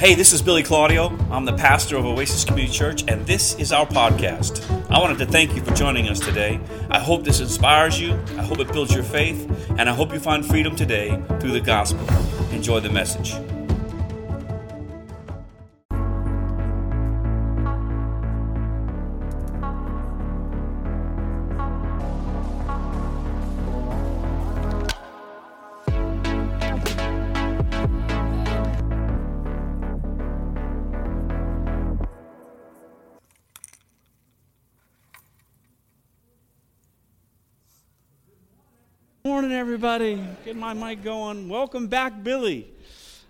Hey, this is Billy Claudio. I'm the pastor of Oasis Community Church, and this is our podcast. I wanted to thank you for joining us today. I hope this inspires you, I hope it builds your faith, and I hope you find freedom today through the gospel. Enjoy the message. Everybody. Get my mic going. Welcome back, Billy.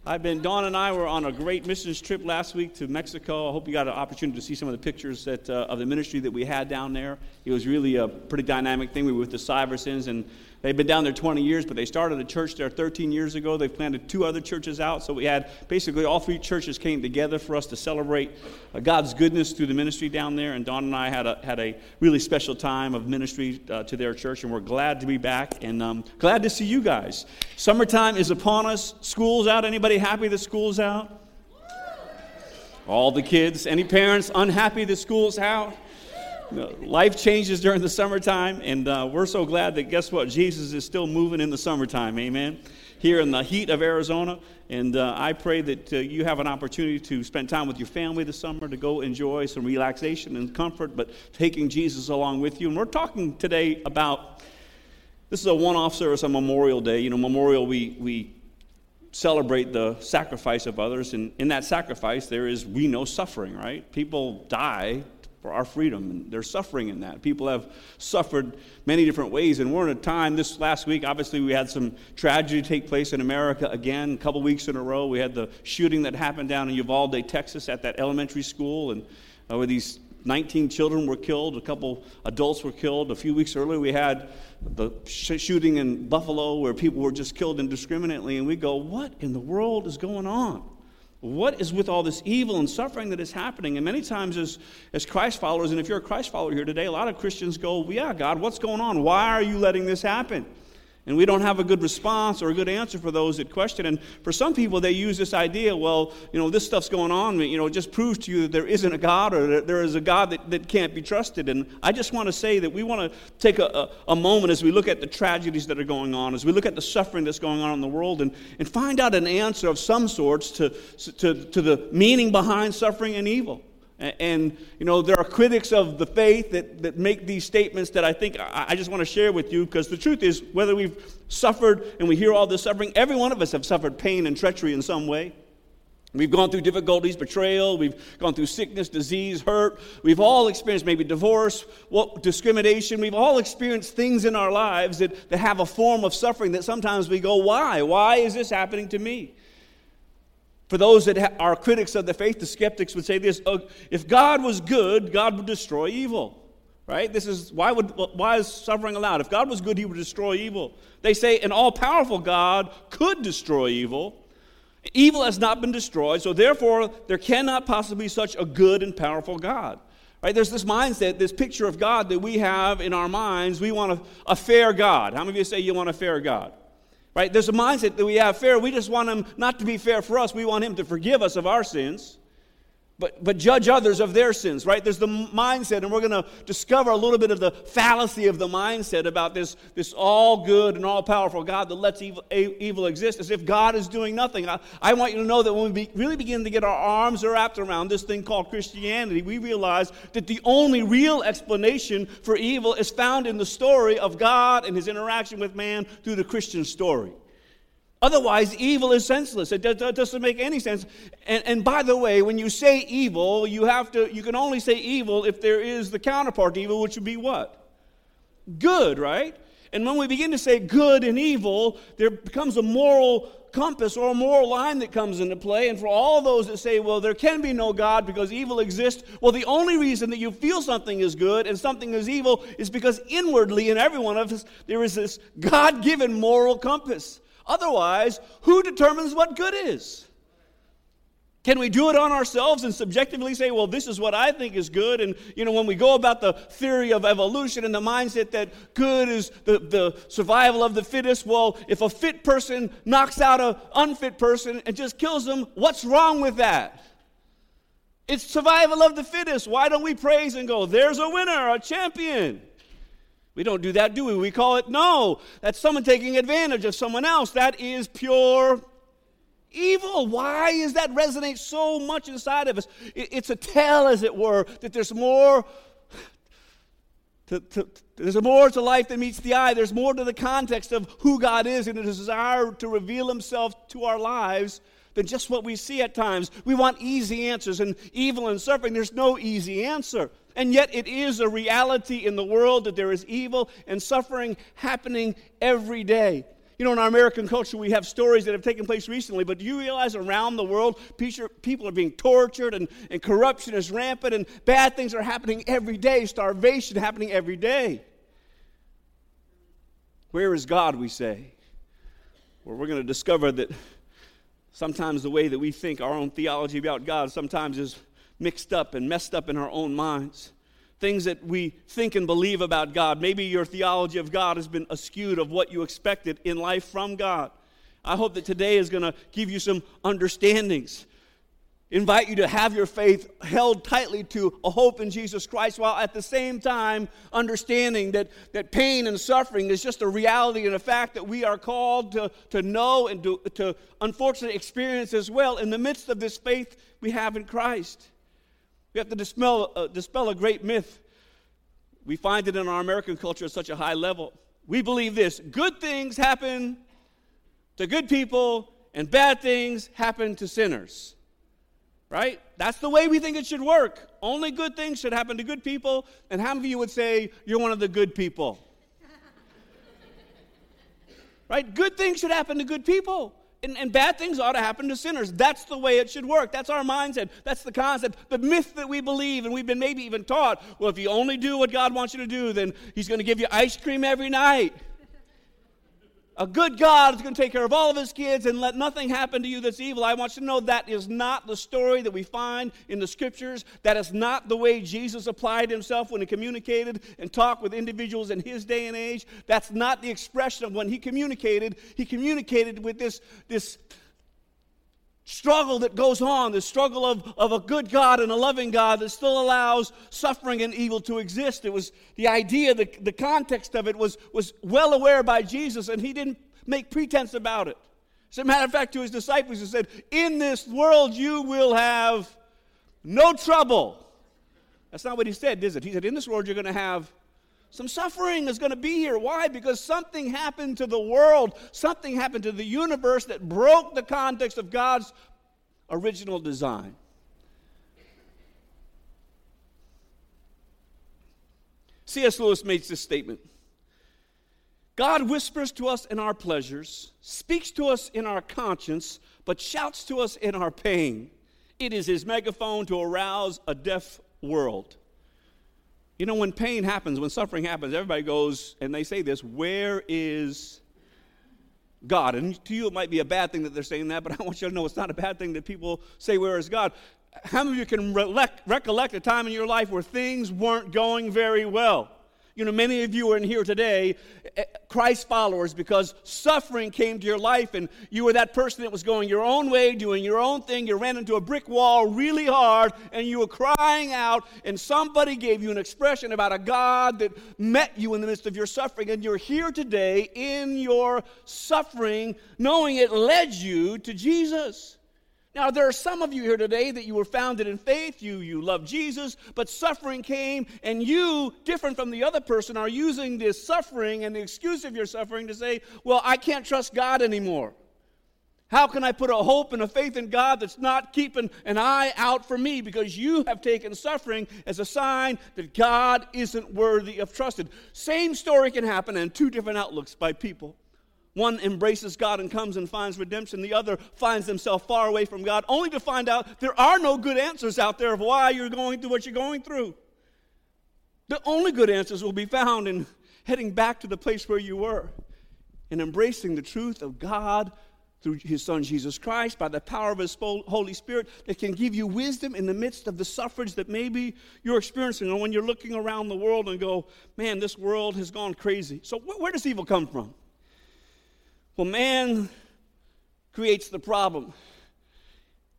I've been, Dawn and I were on a great missions trip last week to Mexico. I hope you got an opportunity to see some of the pictures that, uh, of the ministry that we had down there. It was really a pretty dynamic thing. We were with the Syversons, and They've been down there 20 years, but they started a church there 13 years ago. They've planted two other churches out. So we had basically all three churches came together for us to celebrate uh, God's goodness through the ministry down there. And Dawn and I had a, had a really special time of ministry uh, to their church, and we're glad to be back and um, glad to see you guys. Summertime is upon us. School's out. Anybody happy that school's out? All the kids. Any parents unhappy that school's out? Life changes during the summertime, and uh, we're so glad that guess what? Jesus is still moving in the summertime, amen. Here in the heat of Arizona, and uh, I pray that uh, you have an opportunity to spend time with your family this summer to go enjoy some relaxation and comfort, but taking Jesus along with you. And we're talking today about this is a one off service on Memorial Day. You know, Memorial, we, we celebrate the sacrifice of others, and in that sacrifice, there is, we know, suffering, right? People die for our freedom. And there's suffering in that. People have suffered many different ways. And we're in a time this last week, obviously, we had some tragedy take place in America again, a couple weeks in a row. We had the shooting that happened down in Uvalde, Texas, at that elementary school, and uh, where these 19 children were killed, a couple adults were killed. A few weeks earlier, we had the sh- shooting in Buffalo where people were just killed indiscriminately. And we go, what in the world is going on? What is with all this evil and suffering that is happening? And many times, as, as Christ followers, and if you're a Christ follower here today, a lot of Christians go, Yeah, God, what's going on? Why are you letting this happen? And we don't have a good response or a good answer for those that question. And for some people, they use this idea well, you know, this stuff's going on. You know, it just proves to you that there isn't a God or that there is a God that, that can't be trusted. And I just want to say that we want to take a, a, a, moment as we look at the tragedies that are going on, as we look at the suffering that's going on in the world, and, and find out an answer of some sorts to, to, to the meaning behind suffering and evil. And, you know, there are critics of the faith that, that make these statements that I think I, I just want to share with you because the truth is, whether we've suffered and we hear all this suffering, every one of us have suffered pain and treachery in some way. We've gone through difficulties, betrayal, we've gone through sickness, disease, hurt. We've all experienced maybe divorce, well, discrimination. We've all experienced things in our lives that, that have a form of suffering that sometimes we go, why? Why is this happening to me? For those that are critics of the faith, the skeptics would say this oh, if God was good, God would destroy evil. Right? This is why would why is suffering allowed? If God was good, he would destroy evil. They say an all-powerful God could destroy evil. Evil has not been destroyed, so therefore there cannot possibly be such a good and powerful God. Right? There's this mindset, this picture of God that we have in our minds. We want a, a fair God. How many of you say you want a fair God? Right? There's a mindset that we have fair. We just want him not to be fair for us. We want him to forgive us of our sins but, but judge others of their sins, right? There's the mindset, and we're going to discover a little bit of the fallacy of the mindset about this, this all good and all powerful God that lets evil, evil exist as if God is doing nothing. I, I want you to know that when we be, really begin to get our arms wrapped around this thing called Christianity, we realize that the only real explanation for evil is found in the story of God and his interaction with man through the Christian story. Otherwise, evil is senseless. It doesn't make any sense. And, and, by the way, when you say evil, you have to you can only say evil if there is the counterpart to evil, which would be what? Good, right? And when we begin to say good and evil, there becomes a moral compass or a moral line that comes into play. And for all those that say, well, there can be no God because evil exists, well, the only reason that you feel something is good and something is evil is because inwardly in every one of us there is this God given moral compass. Otherwise, who determines what good is? Can we do it on ourselves and subjectively say, well, this is what I think is good? And, you know, when we go about the theory of evolution and the mindset that good is the, the survival of the fittest, well, if a fit person knocks out an unfit person and just kills them, what's wrong with that? It's survival of the fittest. Why don't we praise and go, there's a winner, a champion? We don't do that, do we? We call it no. That's someone taking advantage of someone else. That is pure evil. Why is that resonate so much inside of us? It's a tell, as it were, that there's more. To, to, there's more to life than meets the eye. There's more to the context of who God is and a desire to reveal Himself to our lives than just what we see at times. We want easy answers, and evil and suffering, there's no easy answer. And yet, it is a reality in the world that there is evil and suffering happening every day. You know, in our American culture, we have stories that have taken place recently, but do you realize around the world, people are being tortured and, and corruption is rampant and bad things are happening every day, starvation happening every day? Where is God, we say? Well, we're going to discover that sometimes the way that we think our own theology about God sometimes is mixed up and messed up in our own minds things that we think and believe about God. Maybe your theology of God has been askewed of what you expected in life from God. I hope that today is going to give you some understandings. Invite you to have your faith held tightly to a hope in Jesus Christ while at the same time understanding that, that pain and suffering is just a reality and a fact that we are called to, to know and to, to unfortunately experience as well in the midst of this faith we have in Christ. We have to dispel, uh, dispel a great myth. We find it in our American culture at such a high level. We believe this good things happen to good people, and bad things happen to sinners. Right? That's the way we think it should work. Only good things should happen to good people, and how many of you would say you're one of the good people? right? Good things should happen to good people. And, and, bad things ought to happen to sinners. That's the way it should work. That's our mindset. That's the concept. The myth that we believe, and we've been maybe even taught well, if you only do what God wants you to do, then He's going to give you ice cream every night. A good God is going to take care of all of his kids and let nothing happen to you that's evil. I want you to know that is not the story that we find in the scriptures. That is not the way Jesus applied himself when he communicated and talked with individuals in his day and age. That's not the expression of when he communicated. He communicated with this, this struggle that goes on, the struggle of, of a good God and a loving God that still allows suffering and evil to exist. It was the idea, the, the context of it was, was well aware by Jesus, and he didn't make pretense about it. As a matter of fact, to his disciples, he said, In this world you will have no trouble. That's not what he said, is it? He said, In this world you're going to have some suffering is going to be here. Why? Because something happened to the world, something happened to the universe that broke the context of God's original design. C.S. Lewis makes this statement God whispers to us in our pleasures, speaks to us in our conscience, but shouts to us in our pain. It is his megaphone to arouse a deaf world. You know, when pain happens, when suffering happens, everybody goes and they say this Where is God? And to you, it might be a bad thing that they're saying that, but I want you to know it's not a bad thing that people say, Where is God? How many of you can recollect a time in your life where things weren't going very well? You know, many of you are in here today, eh, Christ followers, because suffering came to your life and you were that person that was going your own way, doing your own thing. You ran into a brick wall really hard and you were crying out, and somebody gave you an expression about a God that met you in the midst of your suffering. And you're here today in your suffering, knowing it led you to Jesus. Now, there are some of you here today that you were founded in faith, you, you love Jesus, but suffering came, and you, different from the other person, are using this suffering and the excuse of your suffering to say, Well, I can't trust God anymore. How can I put a hope and a faith in God that's not keeping an eye out for me? Because you have taken suffering as a sign that God isn't worthy of trusted. Same story can happen in two different outlooks by people. One embraces God and comes and finds redemption. The other finds himself far away from God, only to find out there are no good answers out there of why you're going through what you're going through. The only good answers will be found in heading back to the place where you were and embracing the truth of God through his son Jesus Christ, by the power of his Holy Spirit, that can give you wisdom in the midst of the sufferings that maybe you're experiencing, or when you're looking around the world and go, man, this world has gone crazy. So, where does evil come from? Well, man creates the problem.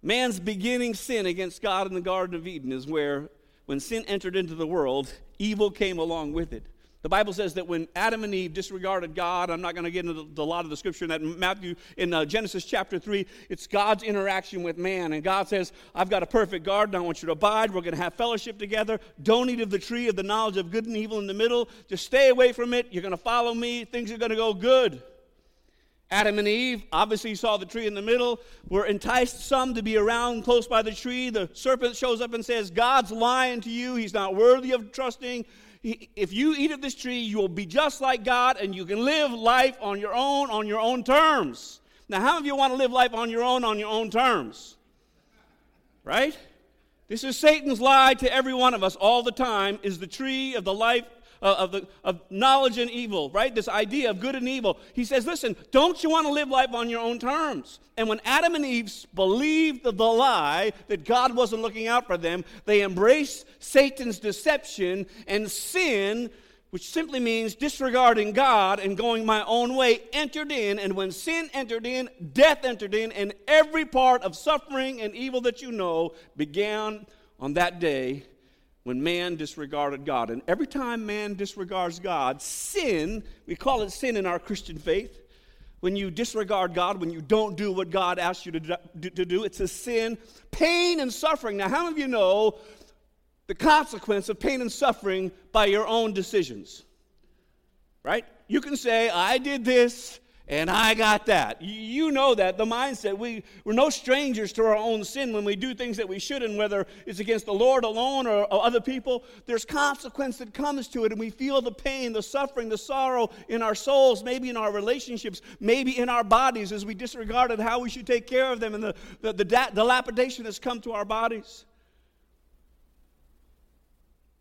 Man's beginning sin against God in the Garden of Eden is where, when sin entered into the world, evil came along with it. The Bible says that when Adam and Eve disregarded God, I'm not going to get into the, lot of the scripture in that Matthew in uh, Genesis chapter 3, it's God's interaction with man. And God says, I've got a perfect garden. I want you to abide. We're going to have fellowship together. Don't eat of the tree of the knowledge of good and evil in the middle. Just stay away from it. You're going to follow me. Things are going to go good. Adam and Eve obviously saw the tree in the middle, were enticed some to be around close by the tree. The serpent shows up and says, God's lying to you. He's not worthy of trusting if you eat of this tree, you will be just like God and you can live life on your own, on your own terms. Now, how many of you want to live life on your own, on your own terms? Right? This is Satan's lie to every one of us all the time is the tree of the life of, the, of knowledge and evil, right? This idea of good and evil. He says, listen, don't you want to live life on your own terms? And when Adam and Eve believed the lie that God wasn't looking out for them, they embraced Satan's deception and sin which simply means disregarding God and going my own way, entered in. And when sin entered in, death entered in, and every part of suffering and evil that you know began on that day when man disregarded God. And every time man disregards God, sin, we call it sin in our Christian faith. When you disregard God, when you don't do what God asks you to do, it's a sin. Pain and suffering. Now, how many of you know the consequence of pain and suffering by your own decisions? Right? You can say, I did this, and I got that. You know that, the mindset. We, we're no strangers to our own sin when we do things that we shouldn't, whether it's against the Lord alone or, other people. There's consequence that comes to it, and we feel the pain, the suffering, the sorrow in our souls, maybe in our relationships, maybe in our bodies as we disregarded how we should take care of them and the, the, the dilapidation that's come to our bodies.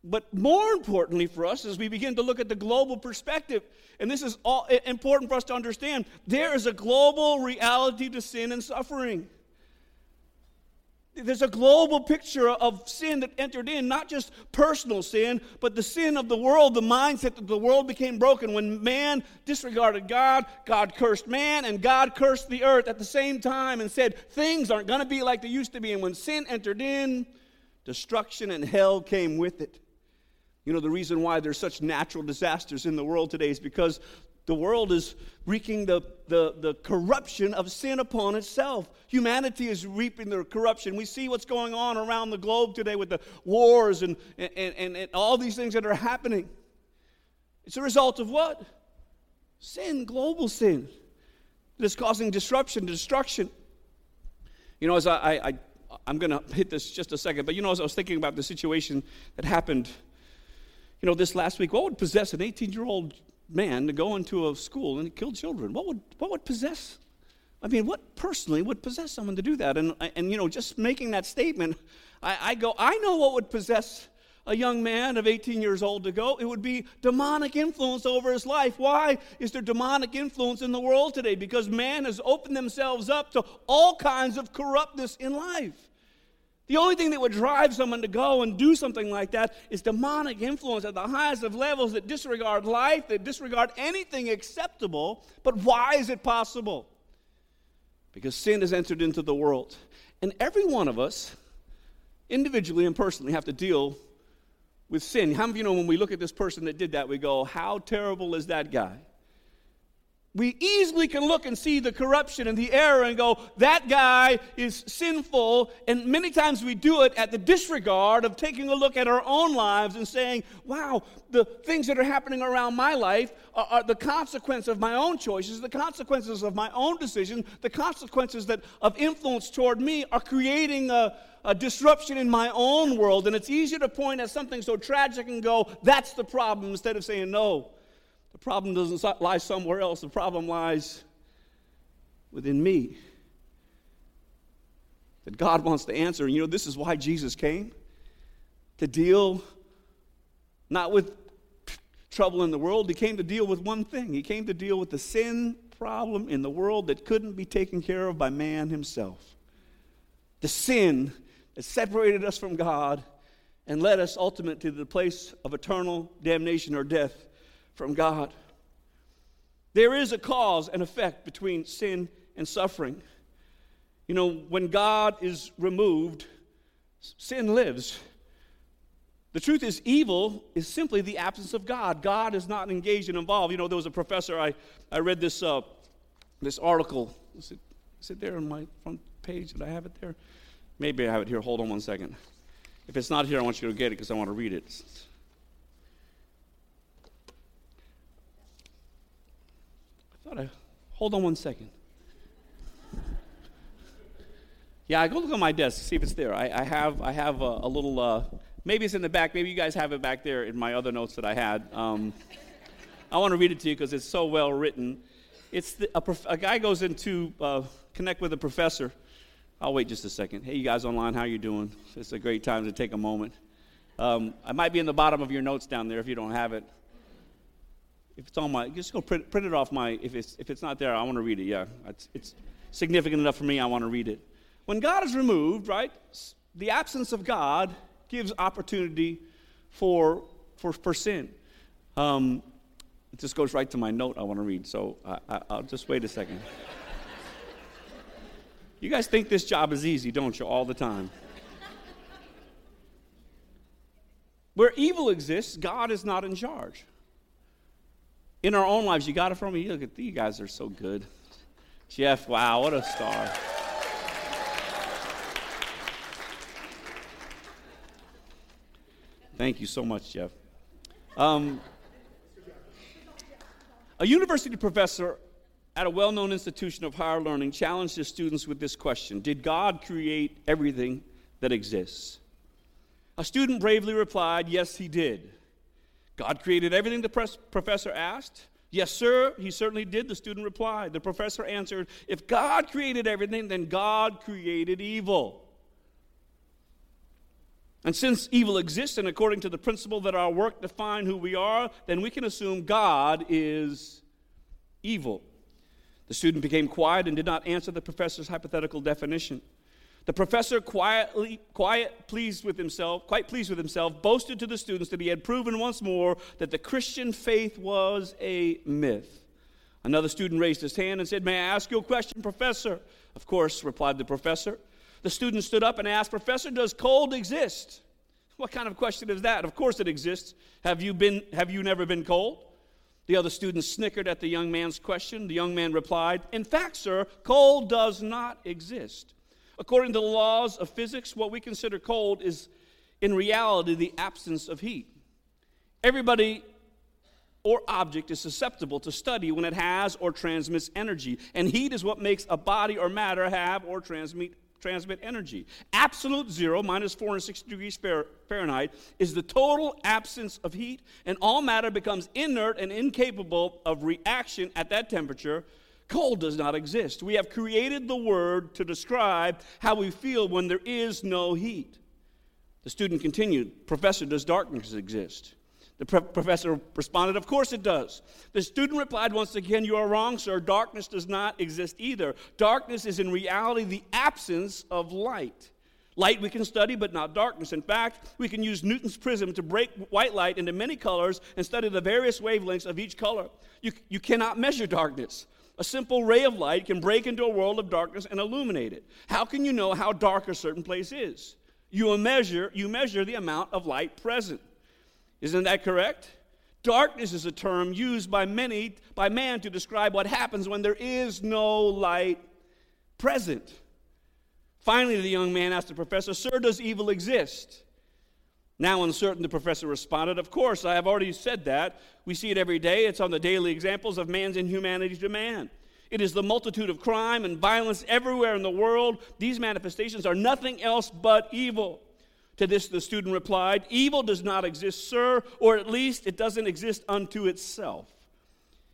But more importantly for us, as we begin to look at the global perspective, and this is all important for us to understand, there is a global reality to sin and suffering. There's a global picture of sin that entered in, not just personal sin, but the sin of the world, the mindset that the world became broken. When man disregarded God, God cursed man, and God cursed the earth at the same time and said, Things aren't going to be like they used to be. And when sin entered in, destruction and hell came with it. You know, the reason why there's such natural disasters in the world today is because the world is wreaking the, the, the corruption of sin upon itself. Humanity is reaping the corruption. We see what's going on around the globe today with the wars and, and, and, and all these things that are happening. It's a result of what? Sin, global sin, that is causing disruption, destruction. You know, as I, I, I am going to hit this just a second, but you know, as I was thinking about the situation that happened you know, this last week, what would possess an 18 year old man to go into a school and kill children? What would, what would possess? I mean, what personally would possess someone to do that? And, and you know, just making that statement, I, I go, I know what would possess a young man of 18 years old to go. It would be demonic influence over his life. Why is there demonic influence in the world today? Because man has opened themselves up to all kinds of corruptness in life. The only thing that would drive someone to go and do something like that is demonic influence at the highest of levels that disregard life, that disregard anything acceptable. But why is it possible? Because sin has entered into the world. And every one of us, individually and personally, have to deal with sin. How many of you know when we look at this person that did that, we go, How terrible is that guy? We easily can look and see the corruption and the error and go, that guy is sinful. And many times we do it at the disregard of taking a look at our own lives and saying, wow, the things that are happening around my life are, are the consequence of my own choices, the consequences of my own decisions, the consequences that of influence toward me are creating a, a disruption in my own world. And it's easier to point at something so tragic and go, that's the problem, instead of saying, no problem doesn't lie somewhere else, the problem lies within me. That God wants to answer. And you know, this is why Jesus came to deal not with trouble in the world, He came to deal with one thing. He came to deal with the sin problem in the world that couldn't be taken care of by man himself. The sin that separated us from God and led us ultimately to the place of eternal damnation or death from God. There is a cause and effect between sin and suffering. You know, when God is removed, sin lives. The truth is, evil is simply the absence of God. God is not engaged and involved. You know, there was a professor, I, I read this, uh, this article. Is it, is it there on my front page? Did I have it there? Maybe I have it here. Hold on one second. If it's not here, I want you to get it because I want to read it. I. Hold on one second. Yeah, I go look on my desk, see if it's there. I, I have, I have a, a little, uh, maybe it's in the back. Maybe you guys have it back there in my other notes that I had. Um, I want to read it to you because it's so well written. It's the, a, prof, a, guy goes in to uh, connect with a professor. I'll wait just a second. Hey, you guys online, how you doing? It's a great time to take a moment. Um, I might be in the bottom of your notes down there if you don't have it. If it's on my, just go print, print it off my. If it's if it's not there, I want to read it. Yeah, it's, it's significant enough for me. I want to read it. When God is removed, right, the absence of God gives opportunity for, for, for sin. Um, it just goes right to my note I want to read, so I, will just wait a second. you guys think this job is easy, don't you, all the time? Where evil exists, God is not in charge. In our own lives, you got it from me. You Look at you guys are so good. Jeff, wow, what a star. Thank you so much, Jeff. Um, a university professor at a well known institution of higher learning challenged his students with this question Did God create everything that exists? A student bravely replied, Yes, he did. God created everything the professor asked. Yes, sir, he certainly did, the student replied. The professor answered, If God created everything, then God created evil. And since evil exists, and according to the principle that our work define who we are, then we can assume God is evil. The student became quiet and did not answer the professor's hypothetical definition. The professor, quietly, quiet, pleased with himself, quite pleased with himself, boasted to the students that he had proven once more that the Christian faith was a myth. Another student raised his hand and said, May I ask you a question, professor? Of course, replied the professor. The student stood up and asked, Professor, does cold exist? What kind of question is that? Of course it exists. Have you, been, have you never been cold? The other student snickered at the young man's question. The young man replied, In fact, sir, cold does not exist. According to the laws of physics, what we consider cold is in reality the absence of heat. Everybody or object is susceptible to study when it has or transmits energy, and heat is what makes a body or matter have or transmit transmit energy. Absolute zero, minus 460 degrees Fahrenheit, is the total absence of heat, and all matter becomes inert and incapable of reaction at that temperature. Cold does not exist. We have created the word to describe how we feel when there is no heat. The student continued, Professor, does darkness exist? The professor responded, Of course it does. The student replied once again, You are wrong, sir. Darkness does not exist either. Darkness is in reality the absence of light. Light we can study, but not darkness. In fact, we can use Newton's prism to break white light into many colors and study the various wavelengths of each color. You, you cannot measure darkness. A simple ray of light can break into a world of darkness and illuminate it. How can you know how dark a certain place is? You measure, you measure the amount of light present. Isn't that correct? Darkness is a term used by many, by man, to describe what happens when there is no light present. Finally, the young man asked the professor, Sir, does evil exist? Now uncertain, the professor responded, Of course, I have already said that. We see it every day. It's on the daily examples of man's inhumanity to man. It is the multitude of crime and violence everywhere in the world. These manifestations are nothing else but evil. To this, the student replied, Evil does not exist, sir, or at least it doesn't exist unto itself.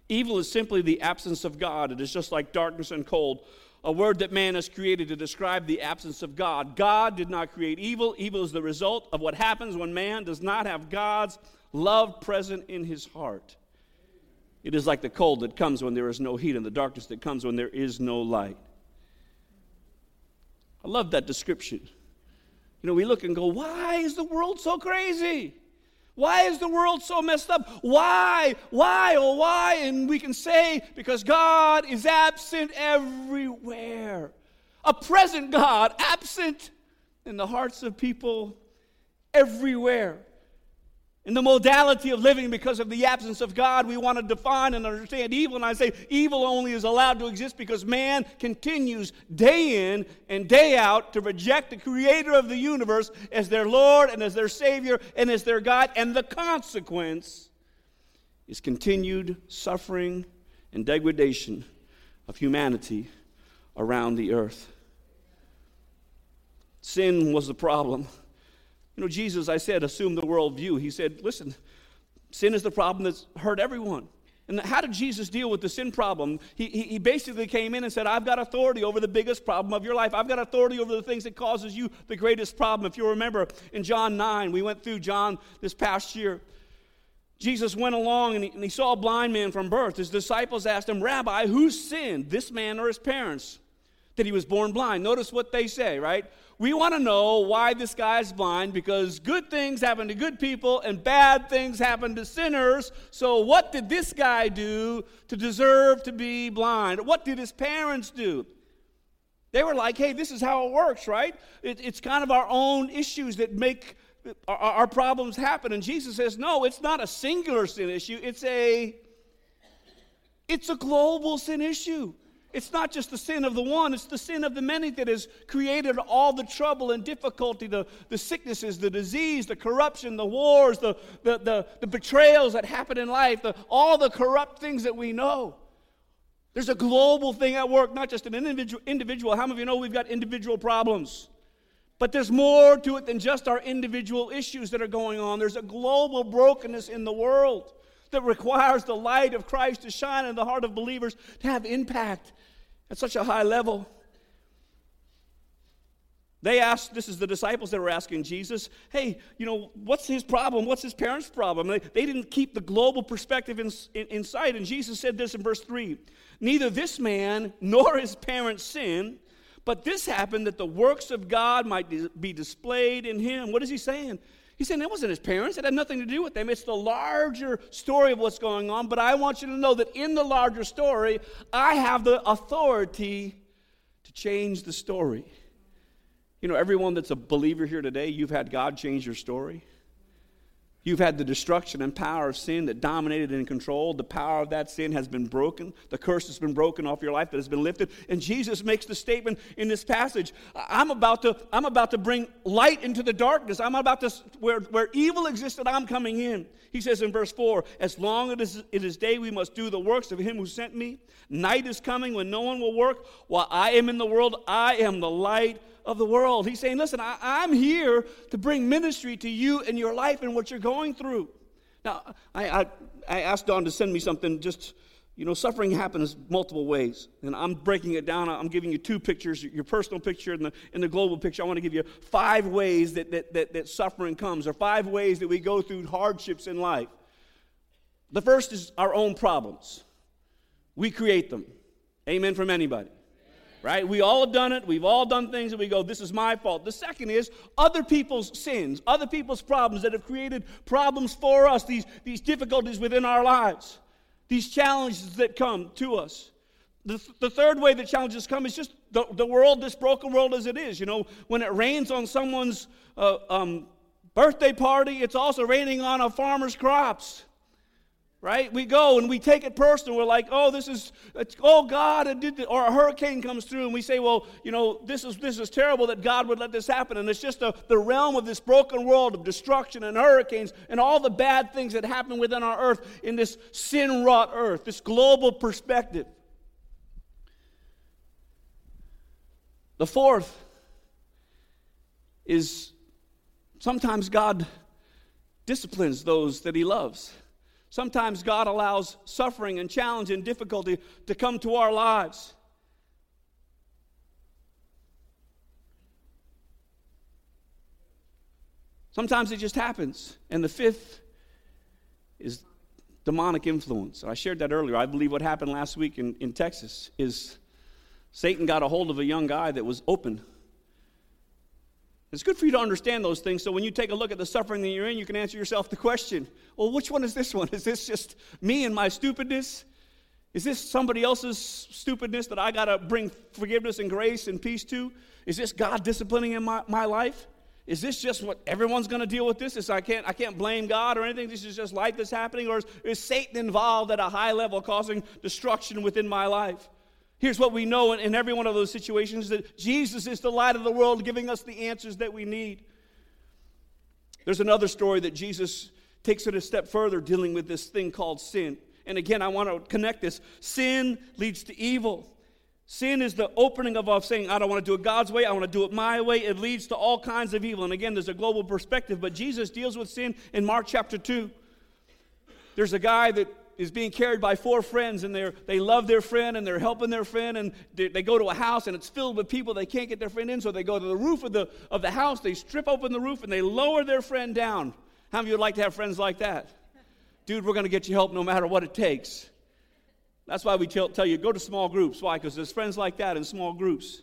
Evil is simply the absence of God. It is just like darkness and cold, a word that man has created to describe the absence of God. God did not create evil. Evil is the result of what happens when man does not have God's love present in his heart. It is like the cold that comes when there is no heat and the darkness that comes when there is no light. I love that description. You know, we look and go, why is the world so crazy? Why is the world so messed up? Why? Why? Oh, why? And we can say, because God is absent everywhere. A present God, absent in the hearts of people everywhere in the modality of living because of the absence of God, we want to define and understand evil. And I say evil only is allowed to exist because man continues day in and day out to reject the creator of the universe as their Lord and as their Savior and as their God. And the consequence is continued suffering and degradation of humanity around the earth. Sin was the problem. You know, Jesus, I said, assumed the worldview. He said, listen, sin is the problem that's hurt everyone. And how did Jesus deal with the sin problem? He, he, he, basically came in and said, I've got authority over the biggest problem of your life. I've got authority over the things that causes you the greatest problem. If you remember in John 9, we went through John this past year. Jesus went along and he, and he saw a blind man from birth. His disciples asked him, Rabbi, who sinned, this man or his parents, that he was born blind? Notice what they say, right? We want to know why this guy is blind because good things happen to good people and bad things happen to sinners. So, what did this guy do to deserve to be blind? What did his parents do? They were like, hey, this is how it works, right? It, it's kind of our own issues that make our, our problems happen. And Jesus says, no, it's not a singular sin issue, it's a it's a global sin issue. It's not just the sin of the one, it's the sin of the many that has created all the trouble and difficulty, the, the sicknesses, the disease, the corruption, the wars, the, the, the, the betrayals that happen in life, the, all the corrupt things that we know. There's a global thing at work, not just an individual, individual. How many of you know we've got individual problems? But there's more to it than just our individual issues that are going on. There's a global brokenness in the world that requires the light of Christ to shine in the heart of believers to have impact at such a high level. They asked, this is the disciples that were asking Jesus, hey, you know, what's his problem? What's his parents' problem? They, they didn't keep the global perspective in, in, in sight. And Jesus said this in verse 3 Neither this man nor his parents sinned, but this happened that the works of God might be displayed in him. What is he saying? He's said, that wasn't his parents. It had nothing to do with them. It's the larger story of what's going on. But I want you to know that in the larger story, I have the authority to change the story. You know, everyone that's a believer here today, you've had God change your story. You've had the destruction and power of sin that dominated and controlled. The power of that sin has been broken. The curse has been broken off your life that has been lifted. And Jesus makes the statement in this passage I'm about to, I'm about to bring light into the darkness. I'm about to, where, where evil existed, I'm coming in. He says in verse 4 As long as it is day, we must do the works of him who sent me. Night is coming when no one will work. While I am in the world, I am the light of the world. He's saying, Listen, I, I'm here to bring ministry to you and your life and what you're going through. Now, I, I, I asked Don to send me something just. You know, suffering happens multiple ways. And I'm breaking it down. I'm giving you two pictures your personal picture and the, and the global picture. I want to give you five ways that, that, that, that suffering comes, or five ways that we go through hardships in life. The first is our own problems, we create them. Amen from anybody right? We all have done it. We've all done things and we go, this is my fault. The second is other people's sins, other people's problems that have created problems for us, these, these difficulties within our lives, these challenges that come to us. The, the third way that challenges come is just the, the world, this broken world as it is. You know, when it rains on someone's uh, um, birthday party, it's also raining on a farmer's crops right? We go and we take it personal. We're like, oh, this is, oh, God, it did, or a hurricane comes through, and we say, well, you know, this is this is terrible that God would let this happen, and it's just a, the realm of this broken world of destruction and hurricanes and all the bad things that happen within our earth in this sin-wrought earth, this global perspective. The fourth is sometimes God disciplines those that He loves. Sometimes God allows suffering and challenge and difficulty to come to our lives. Sometimes it just happens. And the fifth is demonic influence. I shared that earlier. I believe what happened last week in, in Texas is Satan got a hold of a young guy that was open. It's good for you to understand those things so when you take a look at the suffering that you're in, you can answer yourself the question well, which one is this one? Is this just me and my stupidness? Is this somebody else's stupidness that I got to bring forgiveness and grace and peace to? Is this God disciplining in my, my life? Is this just what everyone's going to deal with this? Is I can't I can't blame God or anything. This is just life that's happening, or is, is Satan involved at a high level, causing destruction within my life? Here's what we know in, every one of those situations that Jesus is the light of the world, giving us the answers that we need. There's another story that Jesus takes it a step further, dealing with this thing called sin. And again, I want to connect this. Sin leads to evil. Sin is the opening of, of saying, I don't want to do it God's way, I want to do it my way. It leads to all kinds of evil. And again, there's a global perspective, but Jesus deals with sin in Mark chapter 2. There's a guy that is being carried by four friends, and they they love their friend and they're helping their friend, and they, they go to a house and it's filled with people. They can't get their friend in, so they go to the roof of the, of the house, they strip open the roof, and they lower their friend down. How many of you would like to have friends like that? Dude, we're going to get you help no matter what it takes. That's why we tell, tell you go to small groups. Why? Because there's friends like that in small groups.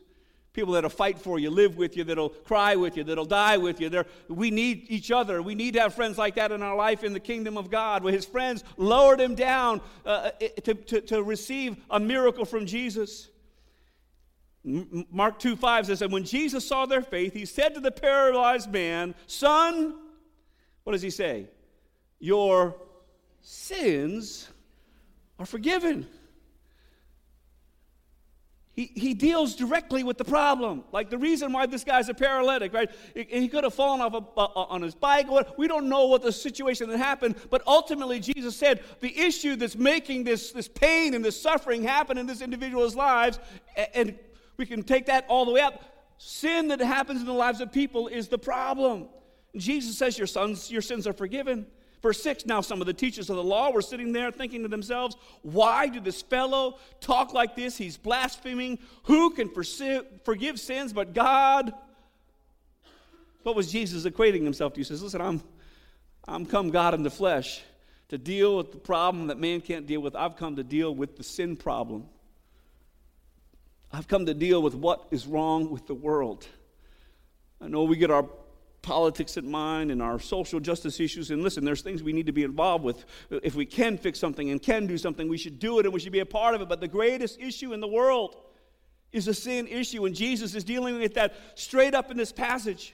People that'll fight for you, live with you, that'll cry with you, that'll die with you. They're, we need each other. We need to have friends like that in our life in the kingdom of God, where his friends lowered him down uh, uh to, to, to receive a miracle from Jesus. Mark 2 5 says, And when Jesus saw their faith, he said to the paralyzed man, Son, what does he say? Your sins are forgiven. He, he deals directly with the problem. Like the reason why this guy's a paralytic, right? He, he could have fallen off a, on his bike. We don't know what the situation that happened, but ultimately Jesus said the issue that's making this, this pain and this suffering happen in this individual's lives, and we can take that all the way up. Sin that happens in the lives of people is the problem. Jesus says your sons, your sins are forgiven. Verse 6 Now, some of the teachers of the law were sitting there thinking to themselves, Why did this fellow talk like this? He's blaspheming. Who can forgive sins but God? What was Jesus equating himself to? He says, Listen, I'm, I'm come God in the flesh to deal with the problem that man can't deal with. I've come to deal with the sin problem. I've come to deal with what is wrong with the world. I know we get our politics in mind and our social justice issues. And listen, there's things we need to be involved with. If we can fix something and can do something, we should do it and we should be a part of it. But the greatest issue in the world is a sin issue. And Jesus is dealing with that straight up in this passage.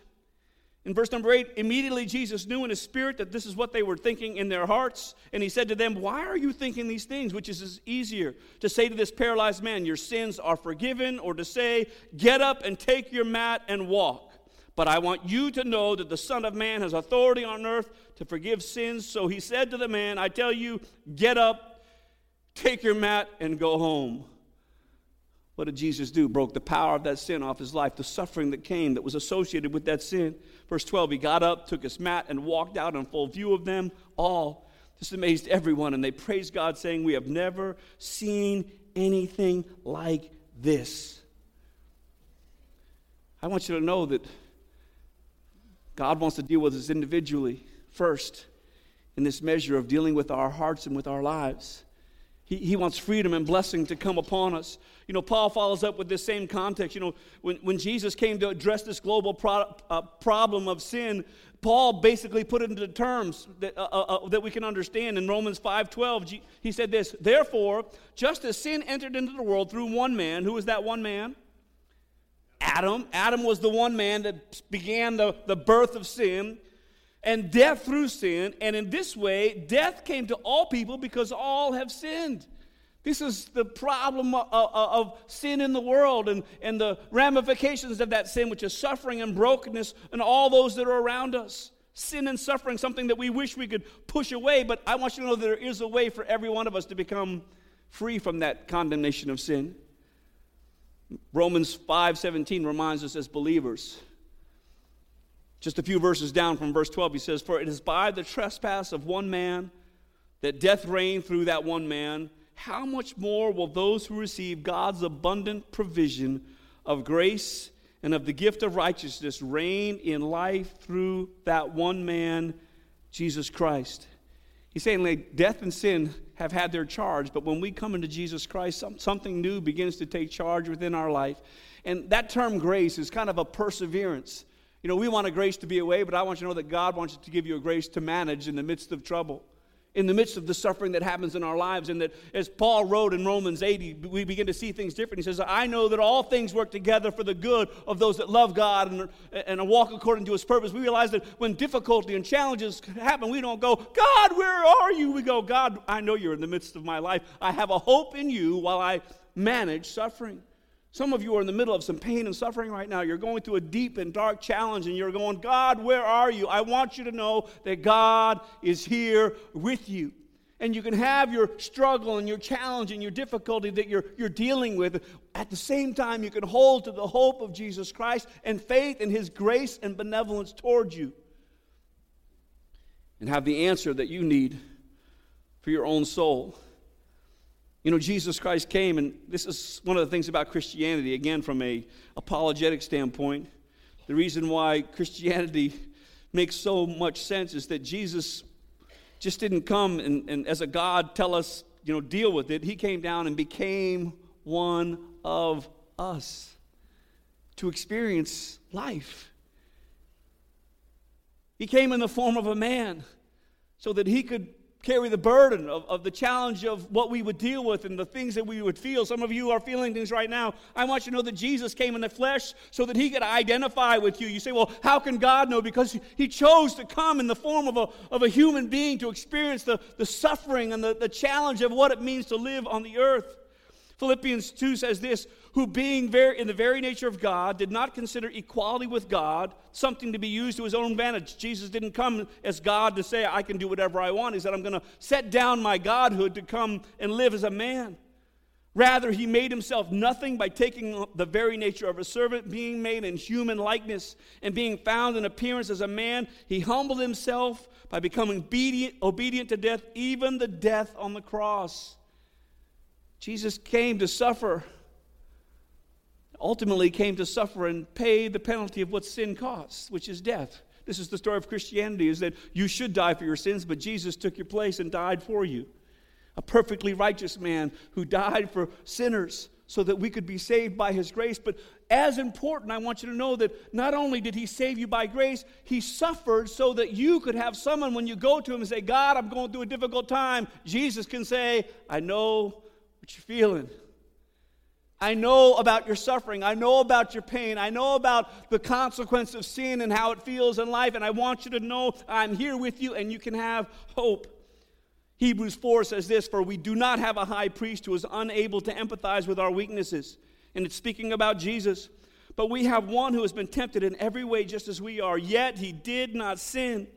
In verse number eight, immediately Jesus knew in his spirit that this is what they were thinking in their hearts. And he said to them, Why are you thinking these things? Which is easier to say to this paralyzed man, Your sins are forgiven, or to say, Get up and take your mat and walk. But I want you to know that the Son of Man has authority on earth to forgive sins. So he said to the man, I tell you, get up, take your mat, and go home. What did Jesus do? Broke the power of that sin off his life, the suffering that came that was associated with that sin. Verse 12, he got up, took his mat, and walked out in full view of them all. This amazed everyone, and they praised God, saying, We have never seen anything like this. I want you to know that God wants to deal with us individually first in this measure of dealing with our hearts and with our lives. He, he wants freedom and blessing to come upon us. You know, Paul follows up with this same context. You know, when, when Jesus came to address this global pro, uh, problem of sin, Paul basically put it into terms that, uh, uh, uh that we can understand. In Romans 5.12, he said this, Therefore, just as sin entered into the world through one man, who was that one man? Adam. Adam was the one man that began the, the birth of sin and death through sin. And in this way, death came to all people because all have sinned. This is the problem of, of, of, sin in the world and, and the ramifications of that sin, which is suffering and brokenness and all those that are around us. Sin and suffering, something that we wish we could push away, but I want you to know there is a way for every one of us to become free from that condemnation of sin. Romans 5:17 reminds us as believers. Just a few verses down from verse 12 he says, "For it is by the trespass of one man that death reigned through that one man, how much more will those who receive God's abundant provision of grace and of the gift of righteousness reign in life through that one man, Jesus Christ?" He's saying like death and sin have had their charge, but when we come into Jesus Christ, something new begins to take charge within our life. And that term grace is kind of a perseverance. You know, we want a grace to be away, but I want you to know that God wants to give you a grace to manage in the midst of trouble in the midst of the suffering that happens in our lives. And that, as Paul wrote in Romans 8, we begin to see things different. He says, I know that all things work together for the good of those that love God and, and walk according to his purpose. We realize that when difficulty and challenges happen, we don't go, God, where are you? We go, God, I know you're in the midst of my life. I have a hope in you while I manage suffering. Some of you are in the middle of some pain and suffering right now. You're going through a deep and dark challenge, and you're going, God, where are you? I want you to know that God is here with you. And you can have your struggle and your challenge and your difficulty that you're, you're dealing with. At the same time, you can hold to the hope of Jesus Christ and faith in His grace and benevolence towards you. And have the answer that you need for your own soul. You know, Jesus Christ came, and this is one of the things about Christianity, again, from a apologetic standpoint. The reason why Christianity makes so much sense is that Jesus just didn't come and, and as a God tell us, you know, deal with it. He came down and became one of us to experience life. He came in the form of a man so that he could carry the burden of, of the challenge of what we would deal with and the things that we would feel. Some of you are feeling things right now. I want you to know that Jesus came in the flesh so that he could identify with you. You say, well, how can God know? Because he chose to come in the form of a, of a human being to experience the, the suffering and the, the challenge of what it means to live on the earth. Philippians 2 says this who being very, in the very nature of God did not consider equality with God something to be used to his own advantage. Jesus didn't come as God to say, I can do whatever I want. He said, I'm going to set down my godhood to come and live as a man. Rather, he made himself nothing by taking the very nature of a servant, being made in human likeness, and being found in appearance as a man. He humbled himself by becoming obedient, obedient to death, even the death on the cross. Jesus came to suffer ultimately came to suffer and pay the penalty of what sin costs, which is death. This is the story of Christianity is that you should die for your sins, but Jesus took your place and died for you. A perfectly righteous man who died for sinners so that we could be saved by his grace. But as important, I want you to know that not only did he save you by grace, he suffered so that you could have someone when you go to him and say, God, I'm going through a difficult time. Jesus can say, I know what you're feeling. I know about your suffering. I know about your pain. I know about the consequence of sin and how it feels in life. And I want you to know I'm here with you and you can have hope. Hebrews 4 says this For we do not have a high priest who is unable to empathize with our weaknesses. And it's speaking about Jesus. But we have one who has been tempted in every way just as we are, yet he did not sin.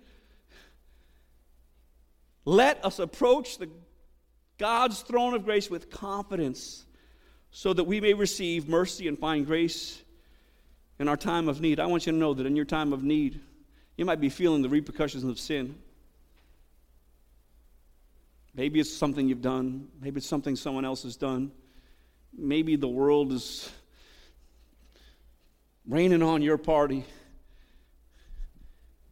Let us approach the God's throne of grace with confidence so that we may receive mercy and find grace in our time of need. I want you to know that in your time of need, you might be feeling the repercussions of sin. Maybe it's something you've done, maybe it's something someone else has done. Maybe the world is raining on your party.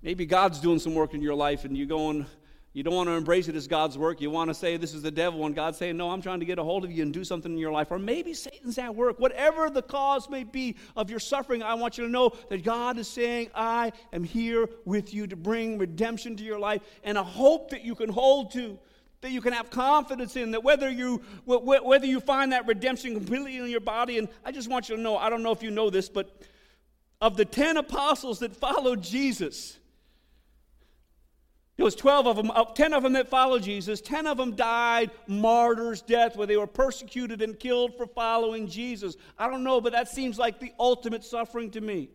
Maybe God's doing some work in your life and you're going, you don't want to embrace it as God's work. You want to say this is the devil, and God's saying, No, I'm trying to get a hold of you and do something in your life. Or maybe Satan's at work. Whatever the cause may be of your suffering, I want you to know that God is saying, I am here with you to bring redemption to your life and a hope that you can hold to. That you can have confidence in that whether you whether you find that redemption completely in your body, and I just want you to know, I don't know if you know this, but of the ten apostles that followed Jesus, there was 12 of them, uh, 10 of them that followed Jesus. 10 of them died martyrs' death where they were persecuted and killed for following Jesus. I don't know, but that seems like the ultimate suffering to me.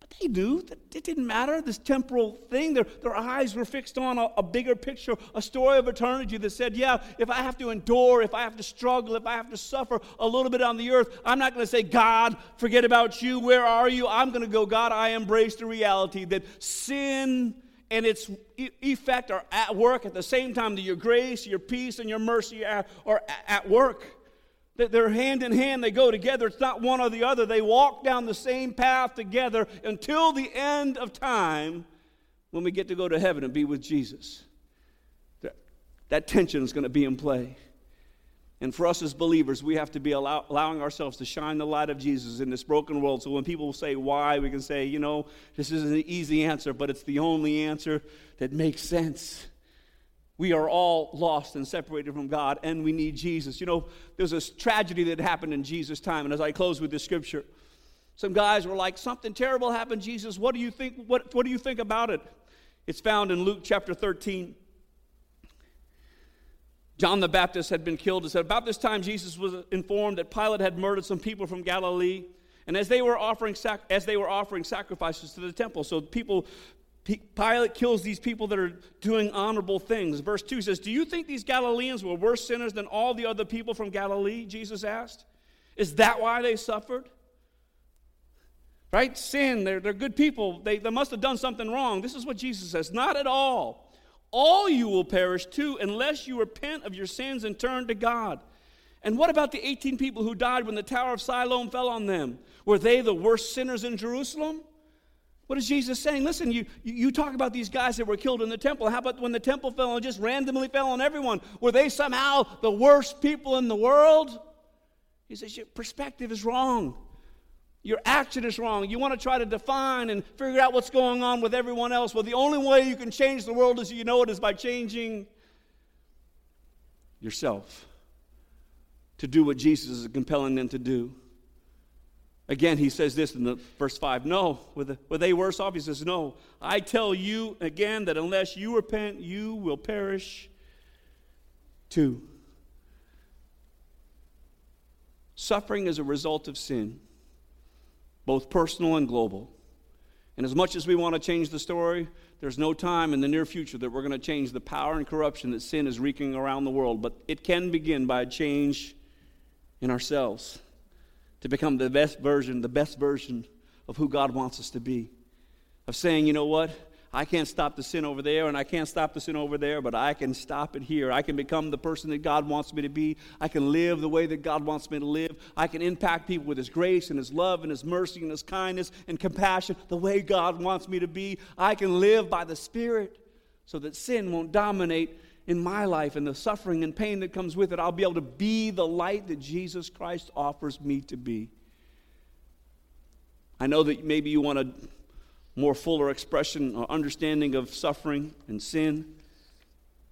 But they knew that it didn't matter, this temporal thing. Their, their eyes were fixed on a, a bigger picture, a story of eternity that said, yeah, if I have to endure, if I have to struggle, if I have to suffer a little bit on the earth, I'm not going to say, God, forget about you. Where are you? I'm going to go, God, I embrace the reality that sin and its effect are at work at the same time that your grace, your peace, and your mercy are, are at work. That they're hand in hand, they go together. It's not one or the other. They walk down the same path together until the end of time when we get to go to heaven and be with Jesus. that tension is going to be in play. And for us as believers, we have to be allow, allowing ourselves to shine the light of Jesus in this broken world. So when people say why, we can say, you know, this isn't an easy answer, but it's the only answer that makes sense. We are all lost and separated from God, and we need Jesus. You know, there's a tragedy that happened in Jesus' time, and as I close with this scripture, some guys were like, Something terrible happened, Jesus. What do you think? What, what do you think about it? It's found in Luke chapter 13. John the Baptist had been killed. It said, About this time, Jesus was informed that Pilate had murdered some people from Galilee. And as they were offering, sac- as they were offering sacrifices to the temple, so people, Pilate kills these people that are doing honorable things. Verse 2 says, Do you think these Galileans were worse sinners than all the other people from Galilee? Jesus asked. Is that why they suffered? Right? Sin, they're, they're good people. They, they must have done something wrong. This is what Jesus says. Not at all all you will perish too unless you repent of your sins and turn to God. And what about the 18 people who died when the Tower of Siloam fell on them? Were they the worst sinners in Jerusalem? What is Jesus saying? Listen, you, you talk about these guys that were killed in the temple. How about when the temple fell and just randomly fell on everyone? Were they somehow the worst people in the world? He says, Your perspective is wrong. Your action is wrong. You want to try to define and figure out what's going on with everyone else. Well, the only way you can change the world as you know it is by changing yourself to do what Jesus is compelling them to do. Again, he says this in the verse 5 No. The, were they worse off? He says, No. I tell you again that unless you repent, you will perish too. Suffering is a result of sin both personal and global. And as much as we want to change the story, there's no time in the near future that we're going to change the power and corruption that sin is wreaking around the world. But it can begin by a change in ourselves to become the best version, the best version of who God wants us to be. Of saying, you know what? I can't stop the sin over there, and I can't stop the sin over there, but I can stop it here. I can become the person that God wants me to be. I can live the way that God wants me to live. I can impact people with His grace and His love and His mercy and His kindness and compassion the way God wants me to be. I can live by the Spirit so that sin won't dominate in my life and the suffering and pain that comes with it. I'll be able to be the light that Jesus Christ offers me to be. I know that maybe you want to more fuller expression or understanding of suffering and sin.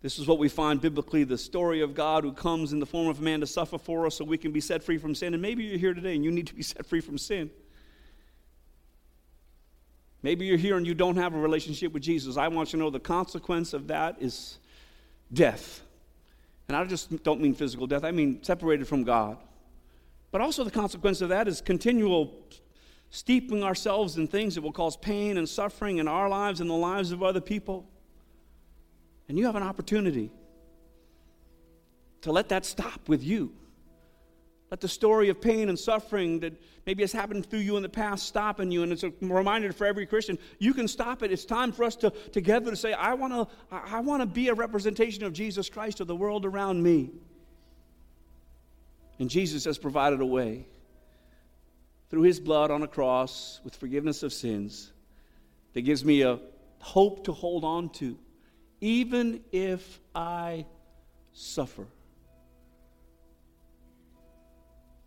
This is what we find biblically the story of God who comes in the form of a man to suffer for us so we can be set free from sin. And maybe you're here today and you need to be set free from sin. Maybe you're here and you don't have a relationship with Jesus. I want you to know the consequence of that is death. And I just don't mean physical death, I mean separated from God. But also, the consequence of that is continual steeping ourselves in things that will cause pain and suffering in our lives and the lives of other people. And you have an opportunity to let that stop with you. Let the story of pain and suffering that maybe has happened through you in the past stop in you. And it's a reminder for every Christian you can stop it. It's time for us to together to say, I want to I want to be a representation of Jesus Christ to the world around me. And Jesus has provided a way through his blood on a cross with forgiveness of sins that gives me a hope to hold on to, even if I suffer.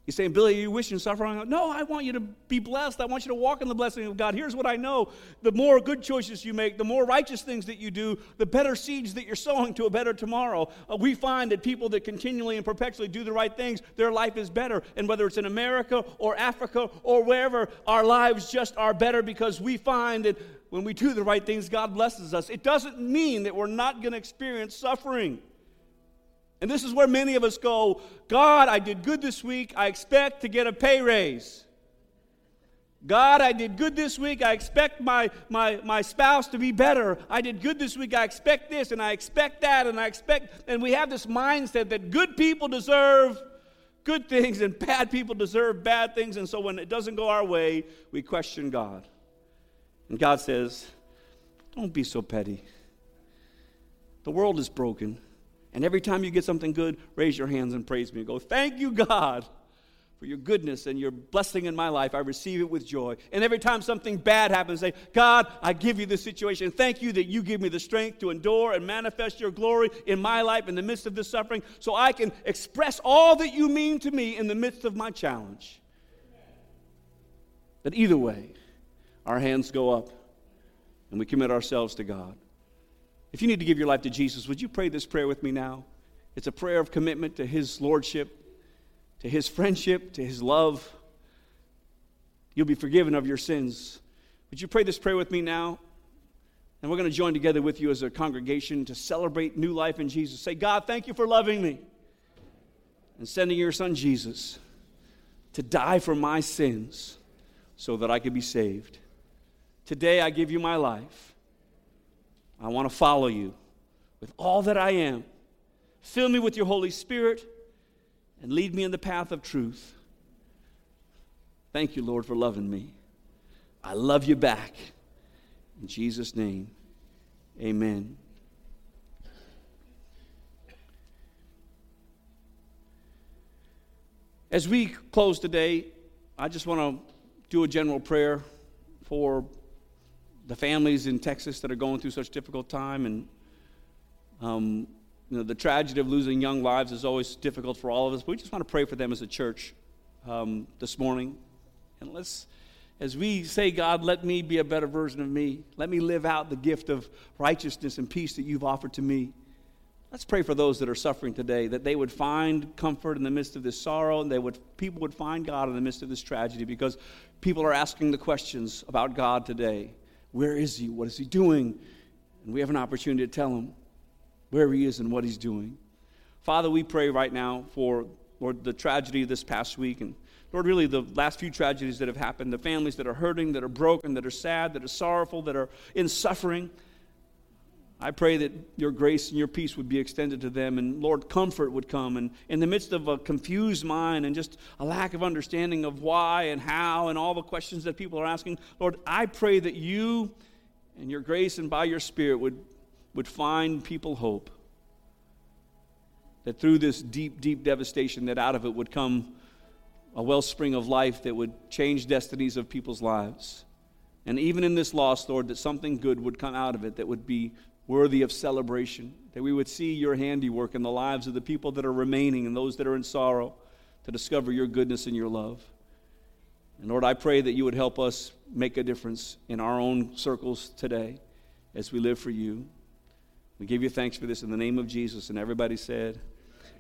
You're saying, Billy, you wish you suffering? No, I want you to be blessed. I want you to walk in the blessing of God. Here's what I know the more good choices you make, the more righteous things that you do, the better seeds that you're sowing to a better tomorrow. Uh, we find that people that continually and perpetually do the right things, their life is better. And whether it's in America or Africa or wherever, our lives just are better because we find that when we do the right things, God blesses us. It doesn't mean that we're not going to experience suffering. And this is where many of us go God, I did good this week. I expect to get a pay raise. God, I did good this week. I expect my, my, my spouse to be better. I did good this week. I expect this and I expect that and I expect. And we have this mindset that good people deserve good things and bad people deserve bad things. And so when it doesn't go our way, we question God. And God says, Don't be so petty. The world is broken. And every time you get something good, raise your hands and praise me. And go, thank you, God, for your goodness and your blessing in my life. I receive it with joy. And every time something bad happens, say, God, I give you this situation. Thank you that you give me the strength to endure and manifest your glory in my life in the midst of this suffering so I can express all that you mean to me in the midst of my challenge. But either way, our hands go up and we commit ourselves to God. If you need to give your life to Jesus, would you pray this prayer with me now? It's a prayer of commitment to His Lordship to his friendship, to his love. You'll be forgiven of your sins. Would you pray this prayer with me now? And we're going to join together with you as a congregation to celebrate new life in Jesus. Say, God, thank you for loving me and sending your son Jesus to die for my sins so that I could be saved. Today I give you my life. I want to follow you with all that I am. Fill me with your Holy Spirit and lead me in the path of truth. Thank you, Lord, for loving me. I love you back. In Jesus' name, amen. As we close today, I just want to do a general prayer for the families in Texas that are going through such difficult time and um, you know, the tragedy of losing young lives is always difficult for all of us, but we just want to pray for them as a church um, this morning. And let's, as we say, God, let me be a better version of me. Let me live out the gift of righteousness and peace that you've offered to me. Let's pray for those that are suffering today, that they would find comfort in the midst of this sorrow, and they would, people would find God in the midst of this tragedy, because people are asking the questions about God today. Where is He? What is He doing? And we have an opportunity to tell him where he is and what he's doing. Father, we pray right now for, Lord, the tragedy of this past week and Lord, really the last few tragedies that have happened, the families that are hurting, that are broken, that are sad, that are sorrowful, that are in suffering. I pray that your grace and your peace would be extended to them, and Lord, comfort would come. And in the midst of a confused mind and just a lack of understanding of why and how and all the questions that people are asking, Lord, I pray that you and your grace and by your Spirit would would find people hope. That through this deep, deep devastation, that out of it would come a wellspring of life that would change destinies of people's lives. And even in this loss, Lord, that something good would come out of it that would be worthy of celebration, that we would see your handiwork in the lives of the people that are remaining and those that are in sorrow to discover your goodness and your love. And Lord, I pray that you would help us make a difference in our own circles today as we live for you. We give you thanks for this in the name of Jesus. And everybody said,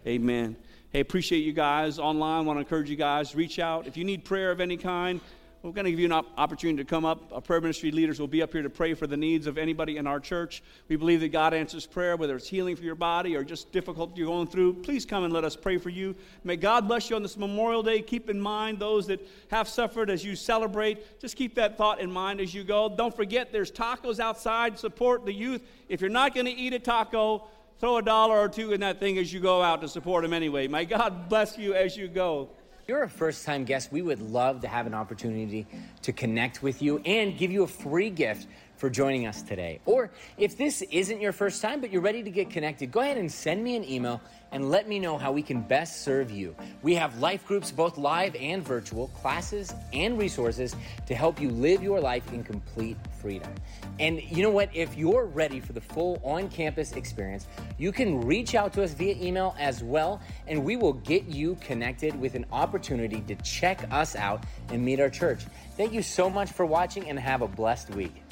Amen. Hey, appreciate you guys online. Want to encourage you guys, reach out. If you need prayer of any kind, we're going to give you an opportunity to come up. Our prayer ministry leaders will be up here to pray for the needs of anybody in our church. We believe that God answers prayer, whether it's healing for your body or just difficulty you're going through. Please come and let us pray for you. May God bless you on this Memorial Day. Keep in mind those that have suffered as you celebrate. Just keep that thought in mind as you go. Don't forget there's tacos outside. Support the youth. If you're not going to eat a taco, throw a dollar or two in that thing as you go out to support them anyway. May God bless you as you go you're a first time guest, we would love to have an opportunity to connect with you and give you a free gift for joining us today. Or if this isn't your first time, but you're ready to get connected, go ahead and send me an email and let me know how we can best serve you. We have life groups, both live and virtual, classes and resources to help you live your life in complete freedom. And you know what? If you're ready for the full on campus experience, you can reach out to us via email as well, and we will get you connected with an opportunity to check us out and meet our church. Thank you so much for watching and have a blessed week.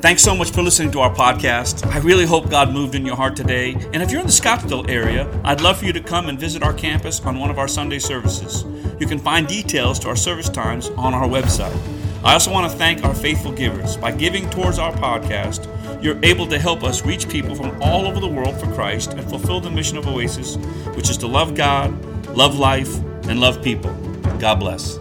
Thanks so much for listening to our podcast. I really hope God moved in your heart today. And if you're in the Scottsdale area, I'd love for you to come and visit our campus on one of our Sunday services. You can find details to our service times on our website. I also want to thank our faithful givers. By giving towards our podcast, you're able to help us reach people from all over the world for Christ and fulfill the mission of Oasis, which is to love God, love life, and love people. God bless.